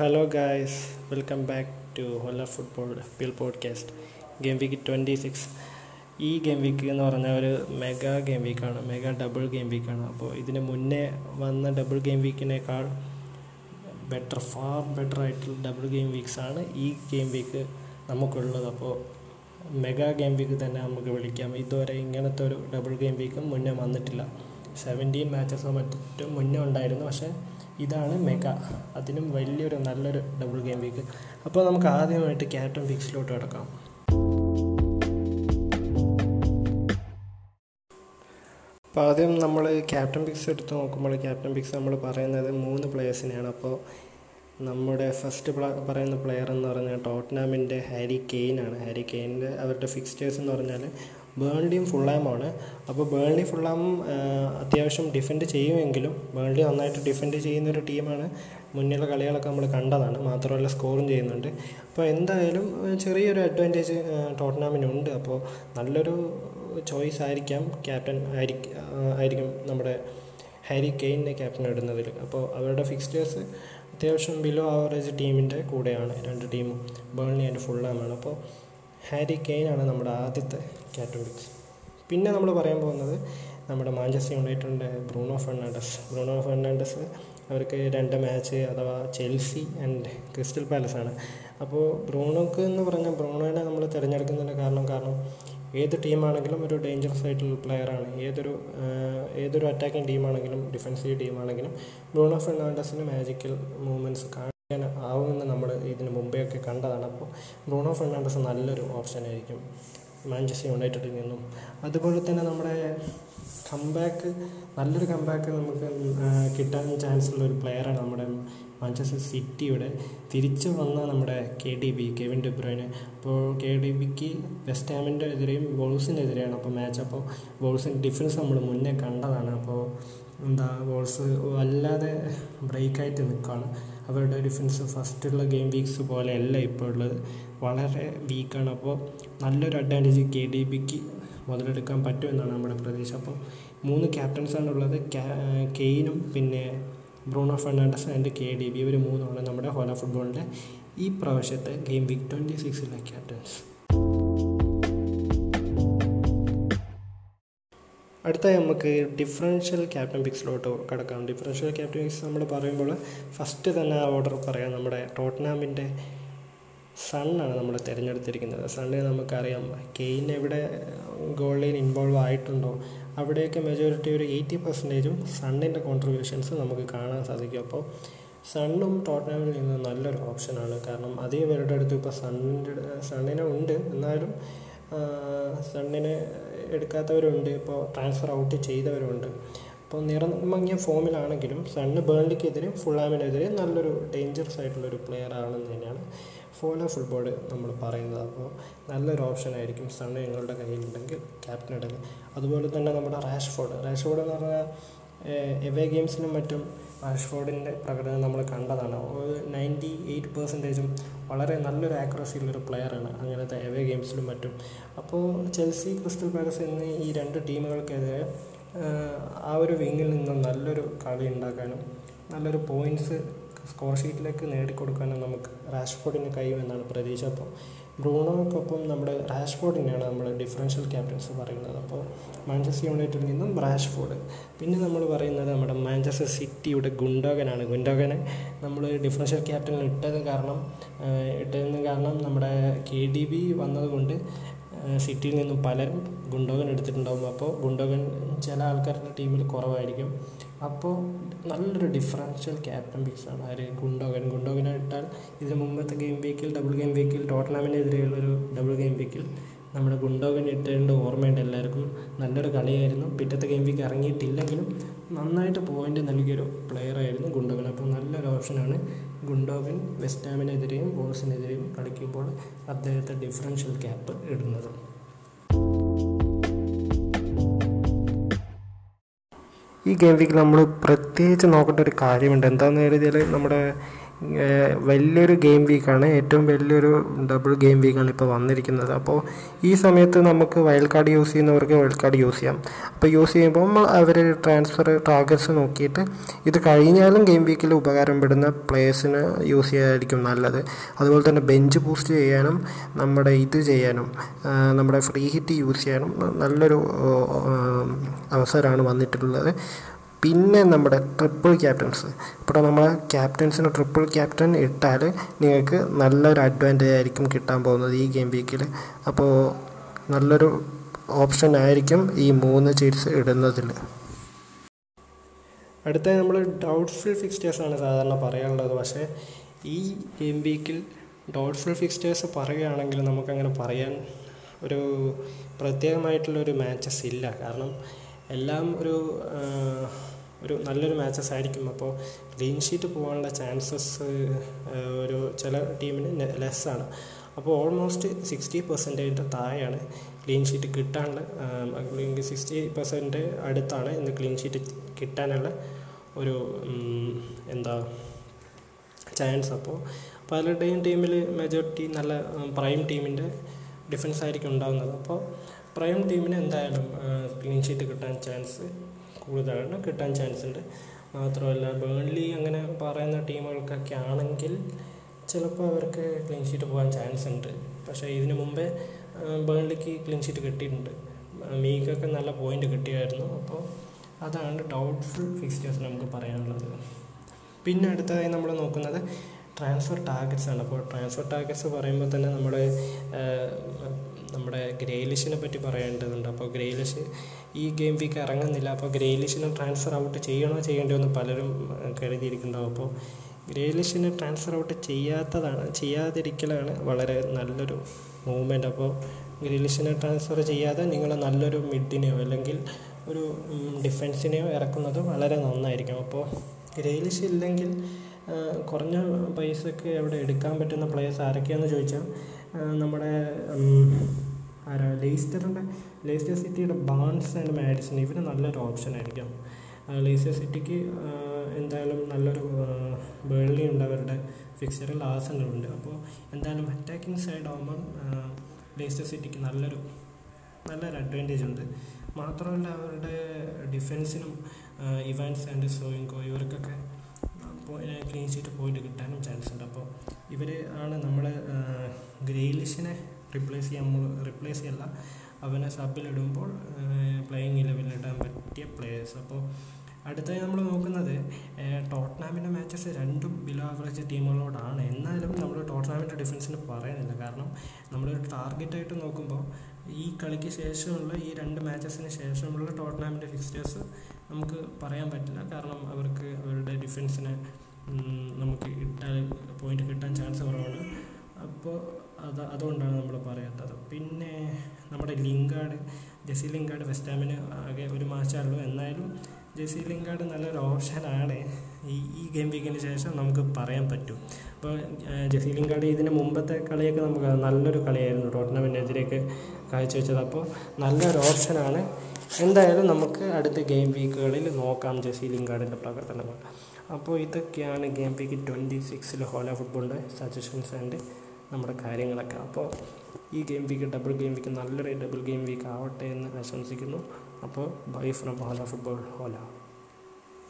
Hello guys welcome back to Hola football pill podcast game week twenty six ഈ game week എന്ന് പറഞ്ഞാൽ ഒരു mega game വീക്കാണ് mega double game വീക്കാണ് അപ്പോൾ ഇതിന് മുന്നേ വന്ന ഡബിൾ ഗെയിം വീക്കിനേക്കാൾ ബെറ്റർ ഫാർ ബെറ്റർ ആയിട്ടുള്ള ഡബിൾ ഗെയിം വീക്സ് ആണ് ഈ ഗെയിം വീക്ക് നമുക്കുള്ളത്. അപ്പോൾ മെഗാ ഗെയിം വീക്ക് തന്നെ നമുക്ക് വിളിക്കാം. ഇതുവരെ ഇങ്ങനത്തെ ഒരു ഡബിൾ ഗെയിം വീക്കും മുന്നേ വന്നിട്ടില്ല. സെവന്റീൻ മാച്ചസോ മറ്റും മുന്നേ ഉണ്ടായിരുന്നു. പക്ഷേ ഇതാണ് മെഗ. അതിനും വലിയൊരു നല്ലൊരു ഡബിൾ ഗെയിം വീക്ക് അപ്പോൾ നമുക്ക് ആദ്യമായിട്ട് ക്യാപ്റ്റൻ പിക്സിലോട്ട് കിടക്കാം. അപ്പോൾ ആദ്യം നമ്മൾ ക്യാപ്റ്റൻ പിക്സ് എടുത്ത് നോക്കുമ്പോൾ ക്യാപ്റ്റൻ പിക്സ് നമ്മൾ പറയുന്നത് മൂന്ന് പ്ലേയേഴ്സിനെയാണ് അപ്പോൾ നമ്മുടെ ഫസ്റ്റ് പറയുന്ന പ്ലെയർ എന്ന് പറഞ്ഞാൽ ടോട്ട്നാമിന്റെ ഹാരി കെയിനാണ്. ഹാരി കെയിനിന്റെ അവരുടെ ഫിക്സ്റ്റേഴ്സ് എന്ന് പറഞ്ഞാൽ ബേൺലിയും ഫുള്ളാമാണ് അപ്പോൾ ബേൺലി ഫുള്ളാം അത്യാവശ്യം ഡിഫെൻഡ് ചെയ്യുമെങ്കിലും ബേൺലി നന്നായിട്ട് ഡിഫെൻഡ് ചെയ്യുന്ന ഒരു ടീമാണ് മുന്നിലുള്ള കളികളൊക്കെ നമ്മൾ കണ്ടതാണ്. മാത്രമല്ല സ്കോറും ചെയ്യുന്നുണ്ട്. അപ്പോൾ എന്തായാലും ചെറിയൊരു അഡ്വാന്റേജ് ടോട്ടനാമിനുണ്ട് അപ്പോൾ നല്ലൊരു ചോയ്സ് ആയിരിക്കാം ക്യാപ്റ്റൻ ആയിരിക്കും നമ്മുടെ ഹാരി കെയിനെ ക്യാപ്റ്റൻ ഇടുന്നതിൽ. അപ്പോൾ അവരുടെ ഫിക്സ്റ്റേഴ്സ് അത്യാവശ്യം ബിലോ ആവറേജ് ടീമിന്റെ കൂടെയാണ്. രണ്ട് ടീമും ബേൺലി ആൻഡ് ഫുള്ളാമാണ് അപ്പോൾ ഹാരി കെയിനാണ് നമ്മുടെ ആദ്യത്തെ കാറ്റഗറിക്സ് പിന്നെ നമ്മൾ പറയാൻ പോകുന്നത് നമ്മുടെ മാഞ്ചസ്റ്റർ യുണൈറ്റഡിന്റെ ബ്രൂണോ ഫെർണാണ്ടസ്. ബ്രൂണോ ഫെർണാണ്ടസ് അവർക്ക് രണ്ട് മാച്ച് അഥവാ ചെൽസി ആൻഡ് ക്രിസ്റ്റൽ പാലസ് ആണ്. അപ്പോൾ ബ്രൂണോക്ക് എന്ന് പറഞ്ഞാൽ ബ്രൂണോനെ നമ്മൾ തിരഞ്ഞെടുക്കുന്നതിന്റെ കാരണം കാരണം ഏത് ടീമാണെങ്കിലും ഒരു ഡേഞ്ചറസ് ആയിട്ടുള്ള പ്ലെയറാണ് ഏതൊരു ഏതൊരു അറ്റാക്കിംഗ് ടീമാണെങ്കിലും ഡിഫൻസീവ് ടീമാണെങ്കിലും ബ്രൂണോ ഫെർണാണ്ടസിന് മാജിക്കൽ മൂവ്മെന്റ്സ് കാണിക്കാൻ ആവുമെന്ന് നമ്മൾ ഇതിന് മുമ്പേ ഒക്കെ കണ്ടതാണ്. അപ്പോൾ ബ്രൂണോ ഫെർണാണ്ടസ് നല്ലൊരു ഓപ്ഷനായിരിക്കും. മാഞ്ചസ്റ്റർ യുണൈറ്റഡിൽ നിന്നും. അതുപോലെ തന്നെ നമ്മുടെ കംബാക്ക് നല്ലൊരു കംബാക്ക് നമുക്ക് കിട്ടാൻ ചാൻസ് ഉള്ള ഒരു പ്ലെയറാണ് നമ്മുടെ മാഞ്ചസ്റ്റർ സിറ്റിയുടെ തിരിച്ചു വന്ന നമ്മുടെ കെ ഡി ബി കെവിൻ ഡിബ്രോയിന് അപ്പോൾ കെ ഡി ബിക്ക് വെസ്റ്റ് ഹാമിന്റെ എതിരെയും ബോൾസിനെതിരെയാണ് അപ്പോൾ മാച്ച് അപ്പോൾ ബോൾസിന്റെ ഡിഫൻസ് നമ്മൾ മുന്നേ കണ്ടതാണ്. അപ്പോൾ എന്താ ബോൾസ് വല്ലാതെ ബ്രേക്കായിട്ട് നിൽക്കുകയാണ്. അവരുടെ ഡിഫൻസ് ഫസ്റ്റുള്ള ഗെയിം വീക്സ് പോലെയല്ല ഇപ്പോൾ ഉള്ളത്. വളരെ വീക്കാണ് അപ്പോൾ നല്ലൊരു അഡ്വാന്റേജ് കെ ഡി ബിക്ക് മുതലെടുക്കാൻ പറ്റുമെന്നാണ് നമ്മുടെ പ്രതീക്ഷ. അപ്പോൾ മൂന്ന് ക്യാപ്റ്റൻസാണ് ഉള്ളത്. കെയിനും പിന്നെ Bruno Fernandes and K D B ഇവർ മൂന്നുമാണ് നമ്മുടെ ഹോല ഫുട്ബോളിന്റെ ഈ പ്രാവശ്യത്തെ ഗെയിം വീക്ക് ട്വന്റി സിക്സിലെ ക്യാപ്റ്റൻസ് അടുത്തായി നമുക്ക് ഡിഫറൻഷ്യൽ ക്യാപ്റ്റൻ പിക്സിലോട്ട് കിടക്കാം. ഡിഫറൻഷ്യൽ ക്യാപ്റ്റൻ പിക്സ് നമ്മൾ പറയുമ്പോൾ ഫസ്റ്റ് തന്നെ ഓർഡർ പറയാം. നമ്മുടെ ടോട്ടനാമിന്റെ സണ്ണാണ് നമ്മൾ തിരഞ്ഞെടുത്തിരിക്കുന്നത്. സണ്ണിൽ നമുക്കറിയാം. കെയിൻ എവിടെ ഗോളിൽ ഇൻവോൾവ് ആയിട്ടുണ്ടോ? അവിടെയൊക്കെ മെജോറിറ്റി ഒരു എയ്റ്റി പെർസെന്റേജും സണ്ണിന്റെ കോൺട്രിബ്യൂഷൻസ് നമുക്ക് കാണാൻ സാധിക്കും. അപ്പോൾ സണ്ണും ടോട്ടനാമിൽ നിന്ന് നല്ലൊരു ഓപ്ഷനാണ് കാരണം അധികം പേരുടെ അടുത്ത് ഇപ്പോൾ സണ്ണിന്റെ സണ്ണിനെ ഉണ്ട്. എന്നാലും സണ്ണിനെ എടുക്കാത്തവരുണ്ട്. ഇപ്പോൾ ട്രാൻസ്ഫർ ഔട്ട് ചെയ്തവരുണ്ട്. അപ്പോൾ നിറമങ്ങിയ ഫോമിലാണെങ്കിലും സണ്ണ് ബേൺലിക്കെതിരെ ഫുള്ളാമിനെതിരെ നല്ലൊരു ഡേഞ്ചറസ് ആയിട്ടുള്ളൊരു പ്ലെയർ ആണെന്ന് തന്നെയാണ് ഫോലോ ഫുട്ബോൾ നമ്മൾ പറയുന്നത്. അപ്പോൾ നല്ലൊരു ഓപ്ഷൻ ആയിരിക്കും സണ്ണ് ഞങ്ങളുടെ കയ്യിലുണ്ടെങ്കിൽ ക്യാപ്റ്റൻ ഇടൽ അതുപോലെ തന്നെ നമ്മുടെ റാഷ്ഫോർഡ്. റാഷ്ഫോർഡ് എന്ന് പറഞ്ഞാൽ എവേ ഗെയിംസിനും മറ്റും റാഷ്ഫോർഡിന്റെ പ്രകടനം നമ്മൾ കണ്ടതാണ്. നയന്റി എയ്റ്റ് പെർസെന്റേജും വളരെ നല്ലൊരു ആക്യുറസിയുള്ളൊരു പ്ലെയറാണ് അങ്ങനത്തെ എവേ ഗെയിംസിലും മറ്റും. അപ്പോൾ ചെൽസി ക്രിസ്റ്റൽ പാലസ് എന്നീ ഈ രണ്ട് ടീമുകൾക്കെതിരെ ആ ഒരു വിങ്ങിൽ നിന്നും നല്ലൊരു കളി ഉണ്ടാക്കാനും നല്ലൊരു പോയിന്റ്സ് സ്കോർ ഷീറ്റിലേക്ക് നേടിക്കൊടുക്കാനും നമുക്ക് റാഷ്ഫോർഡിന് കഴിയുമെന്നാണ് പ്രതീക്ഷ. അപ്പോൾ ബ്രൂണോക്കൊപ്പം നമ്മുടെ റാഷ്ഫോർഡിനെയാണ് നമ്മൾ ഡിഫറൻഷ്യൽ ക്യാപ്റ്റൻസ് പറയുന്നത്. അപ്പോൾ മാഞ്ചസ്റ്റർ യുണൈറ്റഡിൽ നിന്നും റാഷ്ഫോർഡ് പിന്നെ നമ്മൾ പറയുന്നത് നമ്മുടെ മാഞ്ചസ്റ്റർ സിറ്റിയുടെ ഗുണ്ടോകനാണ്. ഗുണ്ടോകനെ നമ്മൾ ഡിഫറൻഷ്യൽ ക്യാപ്റ്റനിൽ ഇട്ടത് കാരണം ഇട്ടതിന് കാരണം നമ്മുടെ കെ ഡി ബി വന്നതുകൊണ്ട് സിറ്റിയിൽ നിന്നും പലരും ഗുണ്ടോഗൻ എടുത്തിട്ടുണ്ടാകും അപ്പോൾ ഗുണ്ടോഗൻ ചില ആൾക്കാരുടെ ടീമിൽ കുറവായിരിക്കും. അപ്പോൾ നല്ലൊരു ഡിഫറൻഷ്യൽ ക്യാപ്റ്റൻ പിക്സാണ് ആര് ഗുണ്ടോഗൻ. ഗുണ്ടോഗനെ ഇട്ടാൽ ഇതിന് മുമ്പത്തെ ഗെയിം വീക്കിൽ ഡബിൾ ഗെയിം വീക്കിൽ ടോട്ടനാമിനെതിരെയുള്ളൊരു ഡബിൾ ഗെയിം വീക്കിൽ നമ്മുടെ ഗുണ്ടോഗൻ ഇട്ടേണ്ട ഓർമ്മയുണ്ട് എല്ലാവർക്കും. നല്ലൊരു കളിയായിരുന്നു. പിറ്റത്തെ ഗെയിം വീക്ക് ഇറങ്ങിയിട്ടില്ലെങ്കിലും നന്നായിട്ട് പോയിന്റ് നൽകിയൊരു പ്ലെയറായിരുന്നു ഗുണ്ടോഗൻ അപ്പോൾ നല്ലൊരു ഓപ്ഷനാണ് ഗുണ്ടോഗൻ വെസ്റ്റ് ഹാമിനെതിരെയും ബോൾസിനെതിരെയും കളിക്കുമ്പോൾ അദ്ദേഹത്തെ ഡിഫറൻഷ്യൽ ക്യാപ്പ് ഇടുന്നത്. ഈ ഗെയിം നമ്മൾ പ്രത്യേകിച്ച് നോക്കേണ്ട ഒരു കാര്യമുണ്ട്. എന്താണെന്ന് കരുതിയാൽ നമ്മുടെ വലിയൊരു ഗെയിം വീക്കാണ്. ഏറ്റവും വലിയൊരു ഡബിൾ ഗെയിം വീക്കാണ് ഇപ്പോൾ വന്നിരിക്കുന്നത്. അപ്പോൾ ഈ സമയത്ത് നമുക്ക് വൈൽഡ് കാർഡ് യൂസ് ചെയ്യുന്നവർക്ക് വൈൽഡ് കാർഡ് യൂസ് ചെയ്യാം. അപ്പോൾ യൂസ് ചെയ്യുമ്പോൾ അവർ ട്രാൻസ്ഫർ ടാർഗറ്റ്സ് നോക്കിയിട്ട് ഇത് കഴിഞ്ഞാലും ഗെയിം വീക്കിൽ ഉപകാരപ്പെടുന്ന പ്ലേയേഴ്സിന് യൂസ് ചെയ്യാനായിരിക്കും നല്ലത്. അതുപോലെ തന്നെ ബെഞ്ച് ബൂസ്റ്റ് ചെയ്യാനും നമ്മുടെ ഇത് ചെയ്യാനും നമ്മുടെ ഫ്രീ ഹിറ്റ് യൂസ് ചെയ്യാനും നല്ലൊരു അവസരമാണ് വന്നിട്ടുള്ളത്. പിന്നെ നമ്മുടെ ട്രിപ്പിൾ ക്യാപ്റ്റൻസ് ഇപ്പോൾ നമ്മൾ ക്യാപ്റ്റൻസിന് ട്രിപ്പിൾ ക്യാപ്റ്റൻ ഇട്ടാൽ നിങ്ങൾക്ക് നല്ലൊരു അഡ്വാന്റേജ് ആയിരിക്കും കിട്ടാൻ പോകുന്നത് ഈ ഗെയിം വീക്കിൽ അപ്പോൾ നല്ലൊരു ഓപ്ഷൻ ആയിരിക്കും ഈ മൂന്ന് ചീറ്റ്സ് ഇടുന്നതിൽ അടുത്ത നമ്മൾ ഡൗട്ട്ഫുൾ ഫിക്സ്റ്റേഴ്സാണ് സാധാരണ പറയാനുള്ളത്. പക്ഷേ ഈ ഗെയിം വീക്കിൽ ഡൗട്ട്ഫുൾ ഫിക്സ്റ്റേഴ്സ് പറയുകയാണെങ്കിൽ നമുക്കങ്ങനെ പറയാൻ ഒരു പ്രത്യേകമായിട്ടുള്ളൊരു മാച്ചസ് ഇല്ല. കാരണം എല്ലാം ഒരു ഒരു നല്ലൊരു മാച്ചസ് ആയിരിക്കും. അപ്പോൾ ക്ലീൻ ഷീറ്റ് പോകാനുള്ള ചാൻസസ് ഒരു ചില ടീമിന് ലെസ്സാണ് അപ്പോൾ ഓൾമോസ്റ്റ് സിക്സ്റ്റി പെർസെന്റേജിന്റെ താഴെയാണ് ക്ലീൻ ഷീറ്റ് കിട്ടാനുള്ള അല്ലെങ്കിൽ സിക്സ്റ്റി പെർസെന്റ് അടുത്താണ് ഇന്ന് ക്ലീൻ ഷീറ്റ് കിട്ടാനുള്ള ഒരു എന്താ ചാൻസ് അപ്പോൾ പലരുടെയും ടീമിൽ മെജോറിറ്റി നല്ല പ്രൈം ടീമിന്റെ ഡിഫൻസ് ആയിരിക്കും ഉണ്ടാകുന്നത് അപ്പോൾ പ്രൈം ടീമിന് എന്തായാലും ക്ലീൻ ഷീറ്റ് കിട്ടാൻ ചാൻസ് കൂടുതലാണ് കിട്ടാൻ ചാൻസ് ഉണ്ട്. മാത്രമല്ല ബേൺലി അങ്ങനെ പറയുന്ന ടീമുകൾക്കൊക്കെ ആണെങ്കിൽ ചിലപ്പോൾ അവർക്ക് ക്ലീൻ ഷീറ്റ് പോകാൻ ചാൻസ് ഉണ്ട്. പക്ഷേ ഇതിനു മുമ്പേ ബേൺലിക്ക് ക്ലീൻ ഷീറ്റ് കിട്ടിയിട്ടുണ്ട്. മീക്കൊക്കെ നല്ല പോയിന്റ് കിട്ടിയായിരുന്നു. അപ്പോൾ അതാണ് ഡൗട്ട്ഫുൾ ഫിക്സ്റ്റേഴ്സ് നമുക്ക് പറയാനുള്ളത്. പിന്നെ അടുത്തതായി നമ്മൾ നോക്കുന്നത് ട്രാൻസ്ഫർ ടാർഗറ്റ്സ് ആണ്. അപ്പോൾ ട്രാൻസ്ഫർ ടാർഗറ്റ്സ് പറയുമ്പോൾ തന്നെ നമ്മുടെ നമ്മുടെ ഗ്രേലിഷിനെ പറ്റി പറയേണ്ടതുണ്ട്. അപ്പോൾ ഗ്രേലിഷ് ഈ ഗെയിം വീക്ക് ഇറങ്ങുന്നില്ല. അപ്പോൾ ഗ്രേലിഷിനെ ട്രാൻസ്ഫർ ഔട്ട് ചെയ്യണോ ചെയ്യേണ്ടോ എന്ന് പലരും കരുതിയിരിക്കുന്നുണ്ടാവും. അപ്പോൾ ഗ്രേലിഷിനെ ട്രാൻസ്ഫർ ഔട്ട് ചെയ്യാത്തതാണ് ചെയ്യാതിരിക്കലാണ് വളരെ നല്ലൊരു മൂവ്മെന്റ് അപ്പോൾ ഗ്രേലിഷിനെ ട്രാൻസ്ഫർ ചെയ്യാതെ നിങ്ങൾ നല്ലൊരു മിഡിനെയോ അല്ലെങ്കിൽ ഒരു ഡിഫൻസിനെയോ ഇറക്കുന്നത് വളരെ നന്നായിരിക്കും. അപ്പോൾ ഗ്രേലിഷ് ഇല്ലെങ്കിൽ കുറഞ്ഞ പൈസക്ക് അവിടെ എടുക്കാൻ പറ്റുന്ന പ്ലെയേഴ്സ് ആരൊക്കെയാണെന്ന് ചോദിച്ചാൽ നമ്മുടെ ആരാ ലെയ്സ്റ്ററിന്റെ ലെയ്സ്റ്റർ സിറ്റിയുടെ ബാൺസ് ആൻഡ് മാഡിസൺ ഇവർ നല്ലൊരു ഓപ്ഷൻ ആയിരിക്കും. ലെയ്സ്റ്റർ സിറ്റിക്ക് എന്തായാലും നല്ലൊരു ബേർലി ഉണ്ട് അവരുടെ ഫിക്സറിൽ ആസനുണ്ട് അപ്പോൾ എന്തായാലും അറ്റാക്കിംഗ് സൈഡ് ആകുമ്പം ലെയ്സ്റ്റർ സിറ്റിക്ക് നല്ലൊരു നല്ലൊരു അഡ്വാന്റേജ് ഉണ്ട്. മാത്രമല്ല അവരുടെ ഡിഫൻസിനും ഇവാൻസ് ആൻഡ് സോയിങ്കോ ഇവർക്കൊക്കെ ക്ലീൻ ഷീറ്റ് പോയിന്റ് കിട്ടാനും ചാൻസ് ഉണ്ട്. അപ്പോൾ ഇവർ ആണ് നമ്മൾ ഗ്രേലിഷിനെ റിപ്ലേസ് ചെയ്യാൻ റിപ്ലേസ് ചെയ്യല്ല. അവനെ സബിലിടുമ്പോൾ പ്ലേയിങ് ഇലവനിലിടാൻ പറ്റിയ പ്ലേയേഴ്സ് അപ്പോൾ അടുത്തായി നമ്മൾ നോക്കുന്നത് ടോട്ടനാമിന്റെ മാച്ചസ് രണ്ടും ബിലോ ആവറേജ് ടീമുകളോടാണ്. എന്നാലും നമ്മൾ ടോട്ടനാമിന്റെ ഡിഫൻസിന് പറയുന്നില്ല. കാരണം നമ്മളൊരു ടാർഗറ്റായിട്ട് നോക്കുമ്പോൾ ഈ കളിക്ക് ശേഷമുള്ള ഈ രണ്ട് മാച്ചസിന് ശേഷമുള്ള ടോട്ടനാമിന്റെ ഫിക്സ്റ്റേഴ്സ് നമുക്ക് പറയാൻ പറ്റില്ല. കാരണം അവർക്ക് അവരുടെ ഡിഫൻസിന് നമുക്ക് ഇട്ടാൽ പോയിന്റ് കിട്ടാൻ ചാൻസ് കുറവാണ്. അപ്പോൾ അത് അതുകൊണ്ടാണ് നമ്മൾ പറയാത്തത്. പിന്നെ നമ്മുടെ ലിങ്കാർഡ് ജെസി ലിങ്കാർഡ് വെസ്റ്റാമിന് ആകെ ഒരു മാച്ചേ എന്നാലും ജെസി ലിങ്കാർഡ് നല്ലൊരു ഓപ്ഷനാണ് ഈ ഈ ഗെയിം വീക്കിന് ശേഷം നമുക്ക് പറയാൻ പറ്റും. അപ്പോൾ ജെസി ലിങ്കാർഡ് ഇതിന് മുമ്പത്തെ കളിയൊക്കെ നമുക്ക് നല്ലൊരു കളിയായിരുന്നു. ടോട്ടനമെന്റിനെതിരെയൊക്കെ കാഴ്ചവെച്ചത്. അപ്പോൾ നല്ലൊരു ഓപ്ഷനാണ് എന്തായാലും നമുക്ക് അടുത്ത ഗെയിം വീക്കുകളിൽ നോക്കാം ജെസി ലിങ്കാർഡിന്റെ പ്രകടനങ്ങൾ. അപ്പോൾ ഇതൊക്കെയാണ് ഗെയിം വീക്ക് ട്വന്റി സിക്സിൽ ഹോല ഫുട്ബോളിന്റെ സജഷൻസ് ആൻഡ് നമ്മുടെ കാര്യങ്ങളൊക്കെ. അപ്പോൾ ഈ game week double game week നല്ലൊരു ഡബിൾ ഗെയിം വീക്ക് ആവട്ടെ എന്ന് ആശംസിക്കുന്നു. അപ്പോൾ bye from Hola football Hola